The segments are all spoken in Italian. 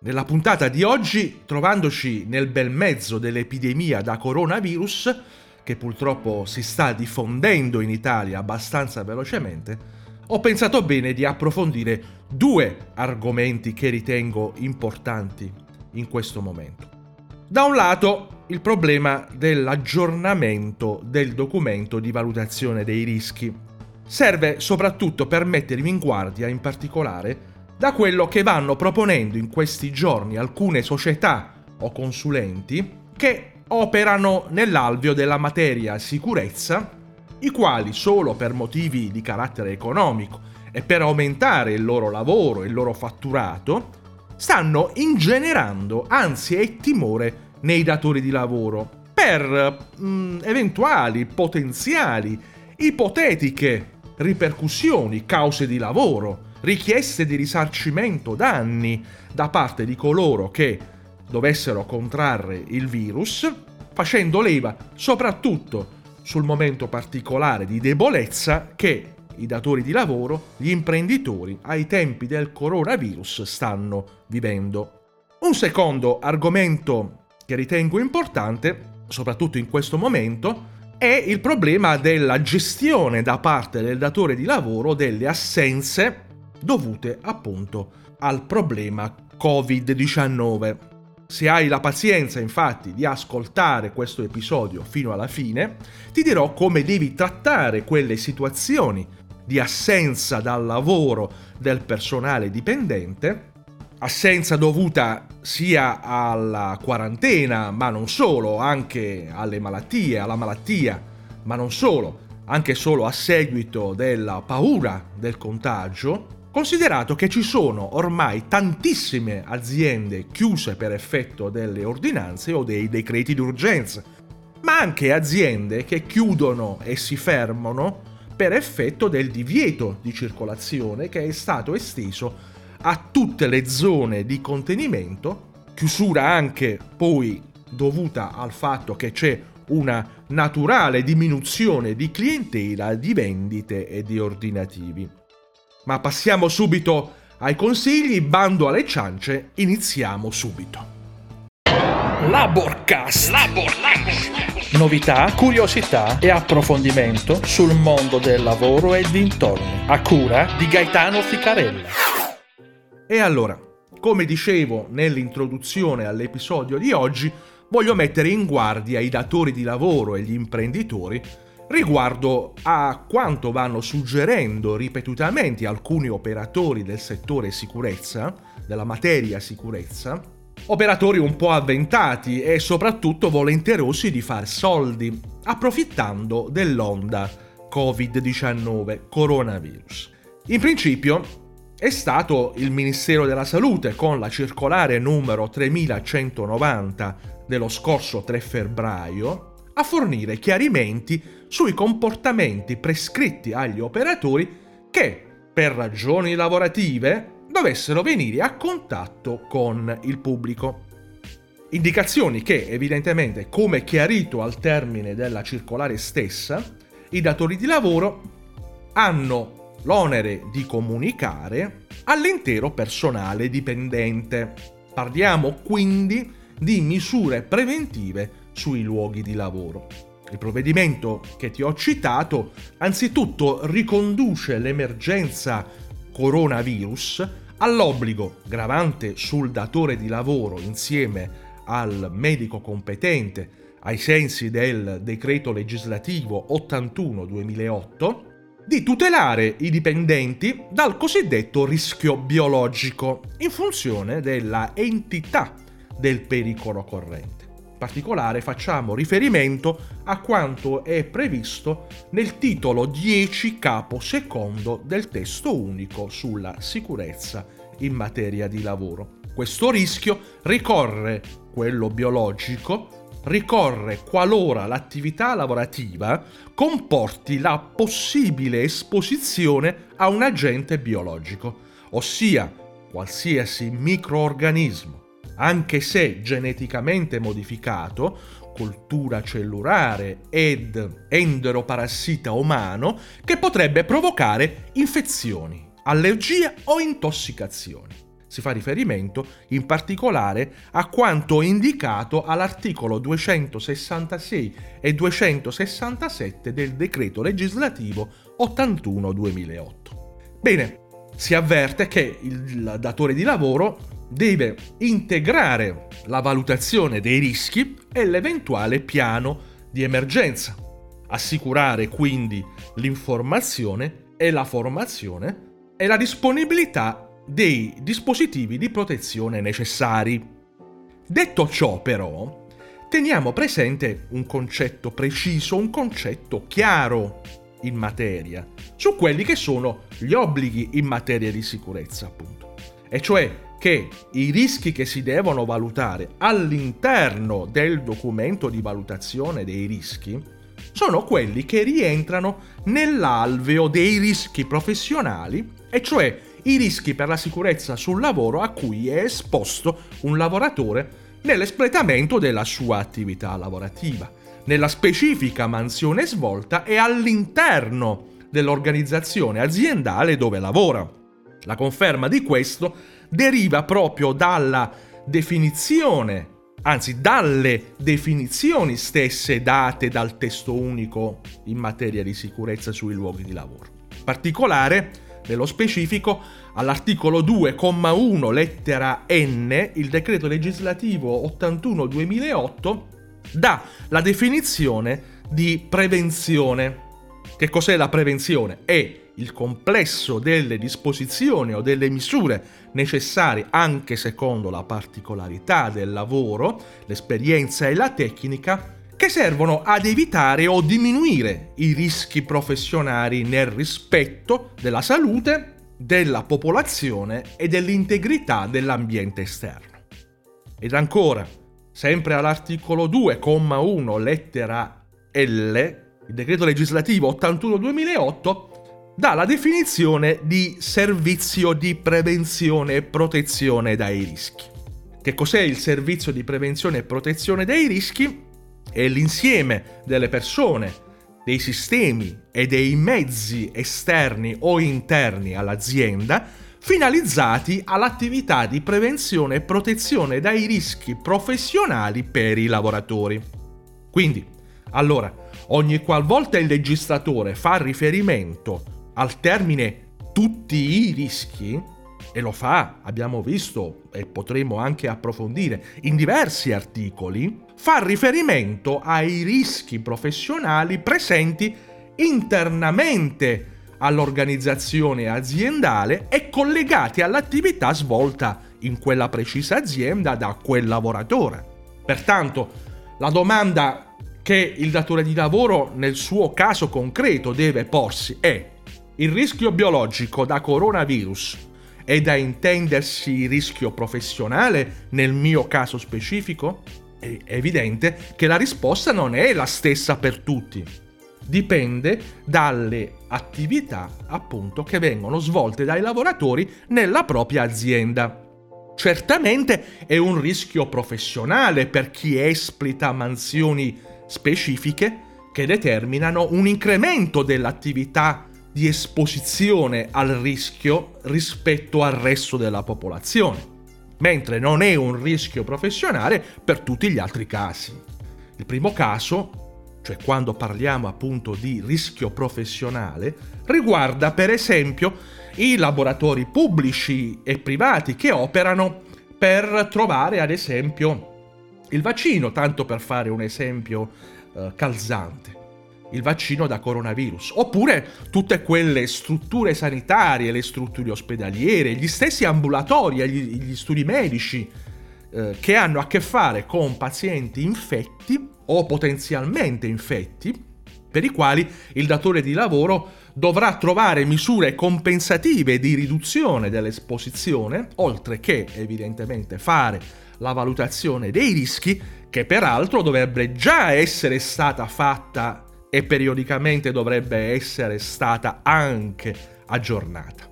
Nella puntata di oggi, trovandoci nel bel mezzo dell'epidemia da coronavirus, che purtroppo si sta diffondendo in Italia abbastanza velocemente, ho pensato bene di approfondire due argomenti che ritengo importanti in questo momento. Da un lato, il problema dell'aggiornamento del documento di valutazione dei rischi. Serve soprattutto per mettermi in guardia, in particolare, da quello che vanno proponendo in questi giorni alcune società o consulenti che operano nell'alveo della materia sicurezza, i quali solo per motivi di carattere economico e per aumentare il loro lavoro e il loro fatturato, stanno ingenerando ansia e timore nei datori di lavoro per mh, mm, eventuali, potenziali, ipotetiche ripercussioni, cause di lavoro, richieste di risarcimento danni da parte di coloro che dovessero contrarre il virus, facendo leva soprattutto sul momento particolare di debolezza che i datori di lavoro, gli imprenditori ai tempi del coronavirus stanno vivendo. Un secondo argomento che ritengo importante, soprattutto in questo momento, è il problema della gestione da parte del datore di lavoro delle assenze dovute appunto al problema Covid-19. Se hai la pazienza infatti di ascoltare questo episodio fino alla fine, ti dirò come devi trattare quelle situazioni di assenza dal lavoro del personale dipendente, assenza dovuta sia alla quarantena, ma non solo, anche alle malattie, alla malattia, ma non solo, anche solo a seguito della paura del contagio, Considerato che ci sono ormai tantissime aziende chiuse per effetto delle ordinanze o dei decreti d'urgenza, ma anche aziende che chiudono e si fermano per effetto del divieto di circolazione che è stato esteso a tutte le zone di contenimento, chiusura anche poi dovuta al fatto che c'è una naturale diminuzione di clientela, di vendite e di ordinativi. Ma passiamo subito ai consigli, bando alle ciance, iniziamo subito. Laborcast. Laborcast. Novità, curiosità e approfondimento sul mondo del lavoro e dintorni, a cura di Gaetano Ficarella. E allora, come dicevo nell'introduzione all'episodio di oggi, voglio mettere in guardia i datori di lavoro e gli imprenditori riguardo a quanto vanno suggerendo ripetutamente alcuni operatori del settore sicurezza, della materia sicurezza, operatori un po' avventati e soprattutto volenterosi di far soldi, approfittando dell'onda Covid-19, coronavirus. In principio è stato il Ministero della Salute con la circolare numero 3190 dello scorso 3 febbraio a fornire chiarimenti sui comportamenti prescritti agli operatori che, per ragioni lavorative, dovessero venire a contatto con il pubblico. Indicazioni che, evidentemente, come chiarito al termine della circolare stessa, i datori di lavoro hanno l'onere di comunicare all'intero personale dipendente. Parliamo quindi di misure preventive sui luoghi di lavoro. Il provvedimento che ti ho citato anzitutto riconduce l'emergenza coronavirus all'obbligo gravante sul datore di lavoro insieme al medico competente ai sensi del decreto legislativo 81-2008 di tutelare i dipendenti dal cosiddetto rischio biologico in funzione della entità del pericolo corrente particolare facciamo riferimento a quanto è previsto nel titolo 10 capo secondo del testo unico sulla sicurezza in materia di lavoro. Questo rischio ricorre, quello biologico, ricorre qualora l'attività lavorativa comporti la possibile esposizione a un agente biologico, ossia qualsiasi microorganismo anche se geneticamente modificato, cultura cellulare ed enteroparassita umano, che potrebbe provocare infezioni, allergie o intossicazioni. si fa riferimento in particolare a quanto indicato all'articolo 266 e 267 del decreto legislativo 81-2008. Bene, si avverte che il datore di lavoro deve integrare la valutazione dei rischi e l'eventuale piano di emergenza, assicurare quindi l'informazione e la formazione e la disponibilità dei dispositivi di protezione necessari. Detto ciò però, teniamo presente un concetto preciso, un concetto chiaro in materia, su quelli che sono gli obblighi in materia di sicurezza, appunto. E cioè che i rischi che si devono valutare all'interno del documento di valutazione dei rischi sono quelli che rientrano nell'alveo dei rischi professionali, e cioè i rischi per la sicurezza sul lavoro a cui è esposto un lavoratore nell'espletamento della sua attività lavorativa, nella specifica mansione svolta e all'interno dell'organizzazione aziendale dove lavora. La conferma di questo deriva proprio dalla definizione, anzi dalle definizioni stesse date dal testo unico in materia di sicurezza sui luoghi di lavoro. In particolare, nello specifico, all'articolo 2,1 lettera N, il decreto legislativo 81-2008 dà la definizione di prevenzione. Che cos'è la prevenzione? È il complesso delle disposizioni o delle misure necessarie anche secondo la particolarità del lavoro, l'esperienza e la tecnica che servono ad evitare o diminuire i rischi professionali nel rispetto della salute, della popolazione e dell'integrità dell'ambiente esterno. Ed ancora, sempre all'articolo 2,1 lettera L, il decreto legislativo 81-2008 dà la definizione di servizio di prevenzione e protezione dai rischi. Che cos'è il servizio di prevenzione e protezione dai rischi? è l'insieme delle persone, dei sistemi e dei mezzi esterni o interni all'azienda finalizzati all'attività di prevenzione e protezione dai rischi professionali per i lavoratori. Quindi, allora, ogni qualvolta il legislatore fa riferimento al termine tutti i rischi, e lo fa, abbiamo visto e potremo anche approfondire in diversi articoli, fa riferimento ai rischi professionali presenti internamente all'organizzazione aziendale e collegati all'attività svolta in quella precisa azienda da quel lavoratore. Pertanto, la domanda che il datore di lavoro nel suo caso concreto deve porsi è il rischio biologico da coronavirus è da intendersi rischio professionale nel mio caso specifico? È evidente che la risposta non è la stessa per tutti. Dipende dalle attività appunto che vengono svolte dai lavoratori nella propria azienda. Certamente è un rischio professionale per chi esplita mansioni specifiche che determinano un incremento dell'attività di esposizione al rischio rispetto al resto della popolazione, mentre non è un rischio professionale per tutti gli altri casi. Il primo caso, cioè quando parliamo appunto di rischio professionale, riguarda per esempio i laboratori pubblici e privati che operano per trovare ad esempio il vaccino, tanto per fare un esempio eh, calzante il vaccino da coronavirus, oppure tutte quelle strutture sanitarie, le strutture ospedaliere, gli stessi ambulatori, gli, gli studi medici eh, che hanno a che fare con pazienti infetti o potenzialmente infetti, per i quali il datore di lavoro dovrà trovare misure compensative di riduzione dell'esposizione, oltre che evidentemente fare la valutazione dei rischi, che peraltro dovrebbe già essere stata fatta e periodicamente dovrebbe essere stata anche aggiornata.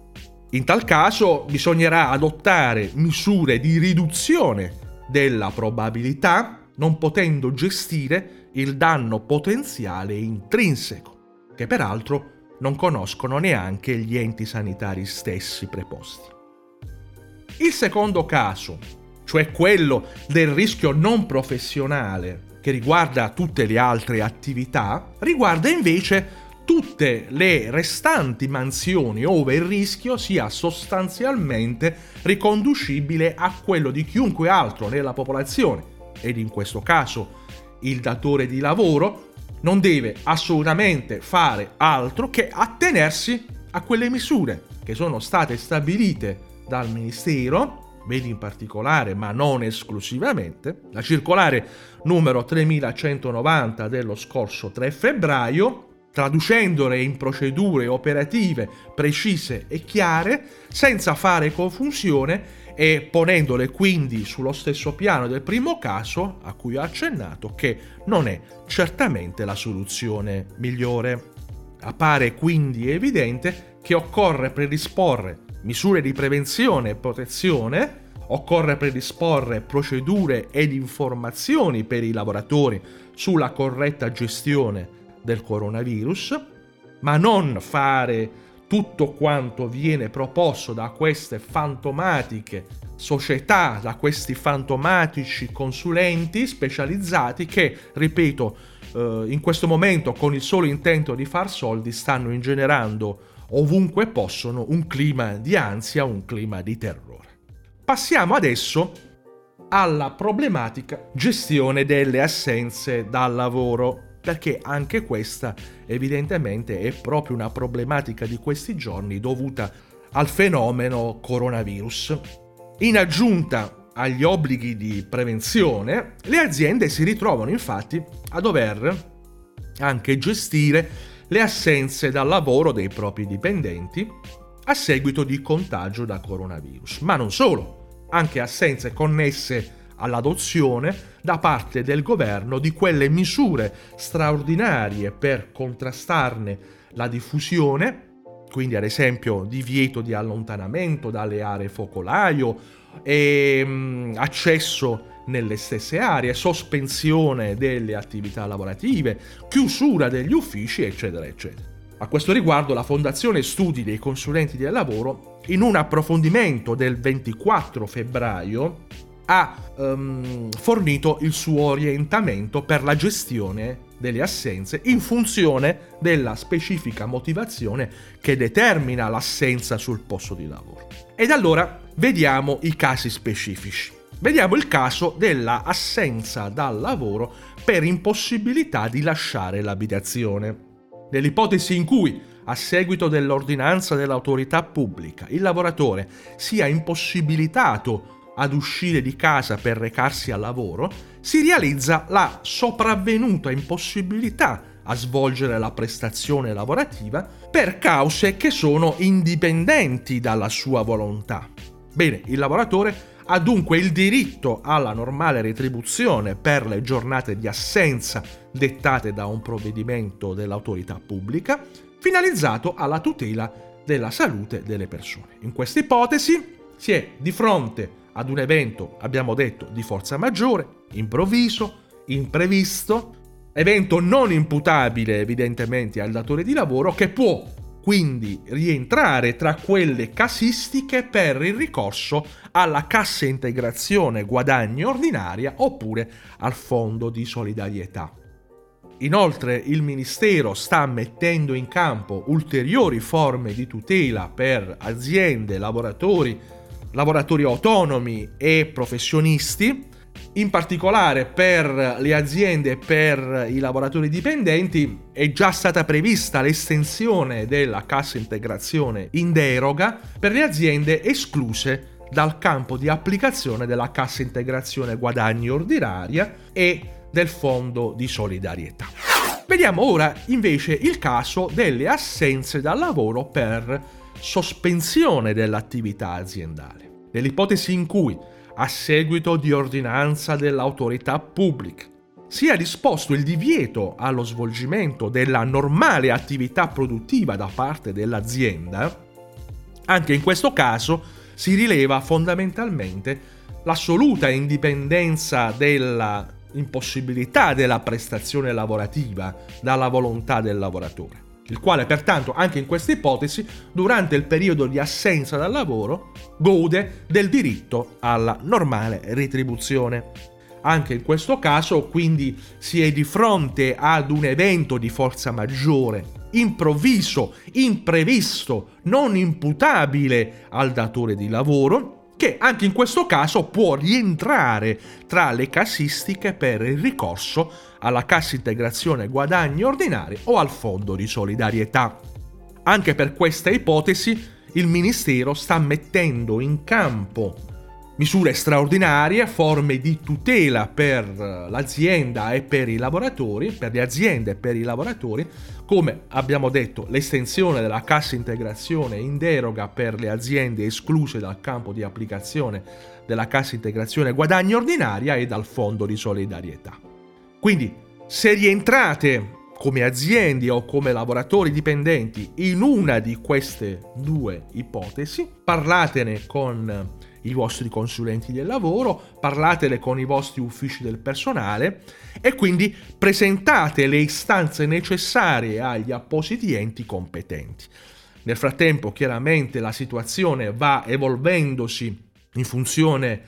In tal caso bisognerà adottare misure di riduzione della probabilità, non potendo gestire il danno potenziale intrinseco, che peraltro non conoscono neanche gli enti sanitari stessi preposti. Il secondo caso, cioè quello del rischio non professionale che riguarda tutte le altre attività, riguarda invece tutte le restanti mansioni ove il rischio sia sostanzialmente riconducibile a quello di chiunque altro nella popolazione. Ed in questo caso il datore di lavoro non deve assolutamente fare altro che attenersi a quelle misure che sono state stabilite dal Ministero, vedi in particolare ma non esclusivamente, la circolare numero 3190 dello scorso 3 febbraio, traducendole in procedure operative precise e chiare, senza fare confusione e ponendole quindi sullo stesso piano del primo caso a cui ho accennato, che non è certamente la soluzione migliore. Appare quindi evidente che occorre predisporre misure di prevenzione e protezione, occorre predisporre procedure ed informazioni per i lavoratori sulla corretta gestione del coronavirus, ma non fare tutto quanto viene proposto da queste fantomatiche società, da questi fantomatici consulenti specializzati che, ripeto, eh, in questo momento con il solo intento di far soldi stanno ingenerando ovunque possono un clima di ansia, un clima di terrore. Passiamo adesso alla problematica gestione delle assenze dal lavoro perché anche questa evidentemente è proprio una problematica di questi giorni dovuta al fenomeno coronavirus. In aggiunta agli obblighi di prevenzione, le aziende si ritrovano infatti a dover anche gestire le assenze dal lavoro dei propri dipendenti a seguito di contagio da coronavirus. Ma non solo, anche assenze connesse all'adozione da parte del governo di quelle misure straordinarie per contrastarne la diffusione, quindi ad esempio divieto di allontanamento dalle aree focolaio e mh, mm, accesso nelle stesse aree, sospensione delle attività lavorative, chiusura degli uffici, eccetera, eccetera. A questo riguardo la Fondazione Studi dei Consulenti del Lavoro, in un approfondimento del 24 febbraio, ha um, fornito il suo orientamento per la gestione delle assenze in funzione della specifica motivazione che determina l'assenza sul posto di lavoro. Ed allora vediamo i casi specifici. Vediamo il caso della assenza dal lavoro per impossibilità di lasciare l'abitazione. Nell'ipotesi in cui, a seguito dell'ordinanza dell'autorità pubblica, il lavoratore sia impossibilitato ad uscire di casa per recarsi al lavoro, si realizza la sopravvenuta impossibilità a svolgere la prestazione lavorativa per cause che sono indipendenti dalla sua volontà. Bene, il lavoratore ha dunque il diritto alla normale retribuzione per le giornate di assenza dettate da un provvedimento dell'autorità pubblica, finalizzato alla tutela della salute delle persone. In questa ipotesi si è di fronte ad un evento, abbiamo detto, di forza maggiore, improvviso, imprevisto, evento non imputabile evidentemente al datore di lavoro che può quindi rientrare tra quelle casistiche per il ricorso alla cassa integrazione guadagni ordinaria oppure al fondo di solidarietà. Inoltre il Ministero sta mettendo in campo ulteriori forme di tutela per aziende, lavoratori, lavoratori autonomi e professionisti, in particolare per le aziende e per i lavoratori dipendenti è già stata prevista l'estensione della cassa integrazione in deroga per le aziende escluse dal campo di applicazione della cassa integrazione guadagni ordinaria e del fondo di solidarietà. Vediamo ora invece il caso delle assenze dal lavoro per sospensione dell'attività aziendale. Nell'ipotesi in cui, a seguito di ordinanza dell'autorità pubblica, sia disposto il divieto allo svolgimento della normale attività produttiva da parte dell'azienda, anche in questo caso si rileva fondamentalmente l'assoluta indipendenza della impossibilità della prestazione lavorativa dalla volontà del lavoratore. Il quale pertanto anche in questa ipotesi, durante il periodo di assenza dal lavoro, gode del diritto alla normale retribuzione. Anche in questo caso quindi si è di fronte ad un evento di forza maggiore, improvviso, imprevisto, non imputabile al datore di lavoro, che anche in questo caso può rientrare tra le casistiche per il ricorso alla cassa integrazione guadagni ordinari o al fondo di solidarietà. Anche per questa ipotesi il Ministero sta mettendo in campo misure straordinarie, forme di tutela per l'azienda e per i lavoratori, per le aziende e per i lavoratori, come abbiamo detto l'estensione della cassa integrazione in deroga per le aziende escluse dal campo di applicazione della cassa integrazione guadagni ordinaria e dal fondo di solidarietà. Quindi se rientrate come aziende o come lavoratori dipendenti in una di queste due ipotesi, parlatene con i vostri consulenti del lavoro, parlatele con i vostri uffici del personale e quindi presentate le istanze necessarie agli appositi enti competenti. Nel frattempo chiaramente la situazione va evolvendosi in funzione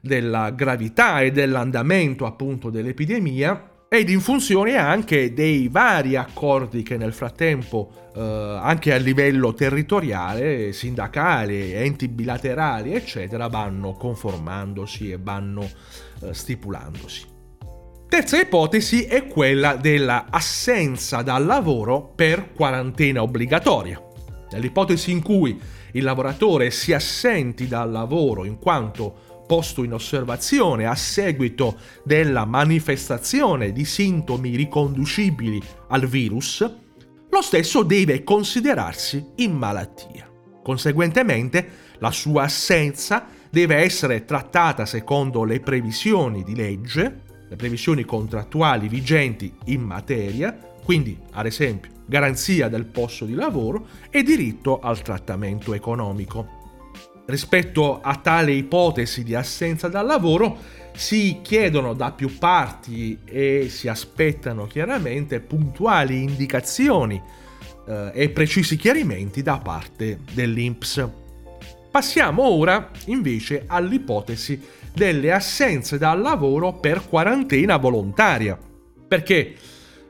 della gravità e dell'andamento appunto dell'epidemia ed in funzione anche dei vari accordi che nel frattempo eh, anche a livello territoriale, sindacale, enti bilaterali eccetera vanno conformandosi e vanno eh, stipulandosi. Terza ipotesi è quella della assenza dal lavoro per quarantena obbligatoria. Nell'ipotesi in cui il lavoratore si assenti dal lavoro in quanto posto in osservazione a seguito della manifestazione di sintomi riconducibili al virus, lo stesso deve considerarsi in malattia. Conseguentemente, la sua assenza deve essere trattata secondo le previsioni di legge, le previsioni contrattuali vigenti in materia, quindi ad esempio garanzia del posto di lavoro e diritto al trattamento economico. Rispetto a tale ipotesi di assenza dal lavoro si chiedono da più parti e si aspettano chiaramente puntuali indicazioni eh, e precisi chiarimenti da parte dell'INPS. Passiamo ora invece all'ipotesi delle assenze dal lavoro per quarantena volontaria, perché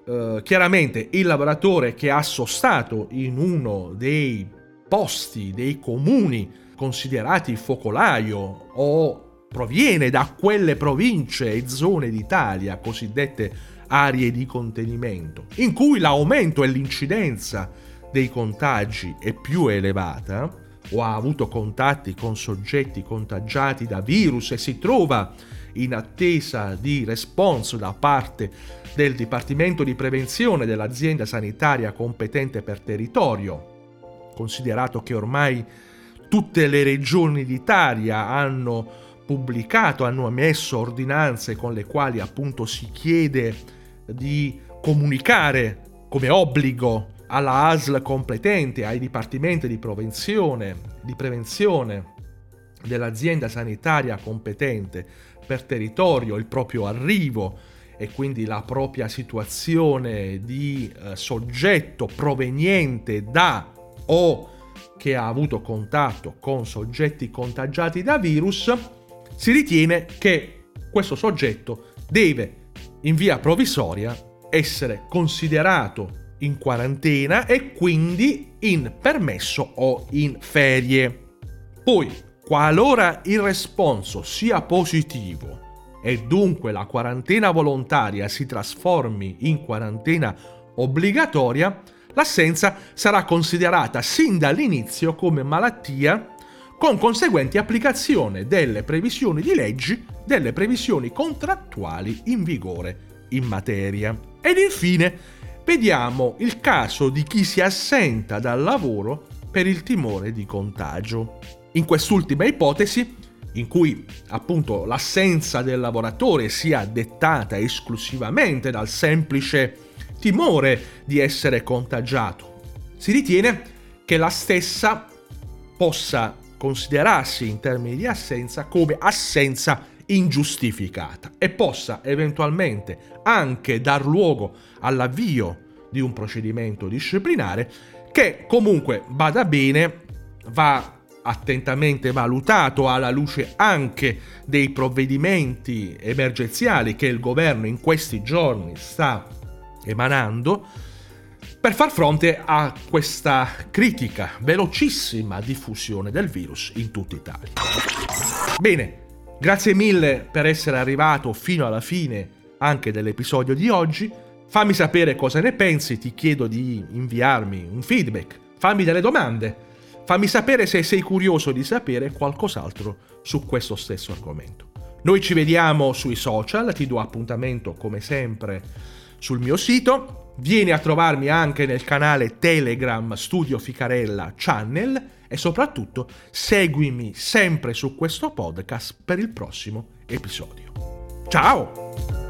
eh, chiaramente il lavoratore che ha sostato in uno dei posti, dei comuni considerati focolaio o proviene da quelle province e zone d'Italia cosiddette aree di contenimento, in cui l'aumento e l'incidenza dei contagi è più elevata, o ha avuto contatti con soggetti contagiati da virus e si trova in attesa di responso da parte del Dipartimento di Prevenzione dell'azienda sanitaria competente per territorio, considerato che ormai tutte le regioni d'Italia hanno pubblicato, hanno emesso ordinanze con le quali appunto si chiede di comunicare come obbligo alla ASL competente, ai dipartimenti di prevenzione, di prevenzione dell'azienda sanitaria competente per territorio il proprio arrivo e quindi la propria situazione di eh, soggetto proveniente da o che ha avuto contatto con soggetti contagiati da virus, si ritiene che questo soggetto deve in via provvisoria essere considerato in quarantena e quindi in permesso o in ferie. Poi, qualora il responso sia positivo e dunque la quarantena volontaria si trasformi in quarantena obbligatoria, l'assenza sarà considerata sin dall'inizio come malattia con conseguenti applicazione delle previsioni di leggi, delle previsioni contrattuali in vigore in materia. Ed infine vediamo il caso di chi si assenta dal lavoro per il timore di contagio. In quest'ultima ipotesi, in cui appunto l'assenza del lavoratore sia dettata esclusivamente dal semplice timore di essere contagiato. Si ritiene che la stessa possa considerarsi in termini di assenza come assenza ingiustificata e possa eventualmente anche dar luogo all'avvio di un procedimento disciplinare che comunque vada bene, va attentamente valutato alla luce anche dei provvedimenti emergenziali che il governo in questi giorni sta emanando per far fronte a questa critica velocissima diffusione del virus in tutta Italia. Bene, grazie mille per essere arrivato fino alla fine anche dell'episodio di oggi. Fammi sapere cosa ne pensi, ti chiedo di inviarmi un feedback, fammi delle domande Fammi sapere se sei curioso di sapere qualcos'altro su questo stesso argomento. Noi ci vediamo sui social, ti do appuntamento come sempre sul mio sito. Vieni a trovarmi anche nel canale Telegram Studio Ficarella Channel e soprattutto seguimi sempre su questo podcast per il prossimo episodio. Ciao!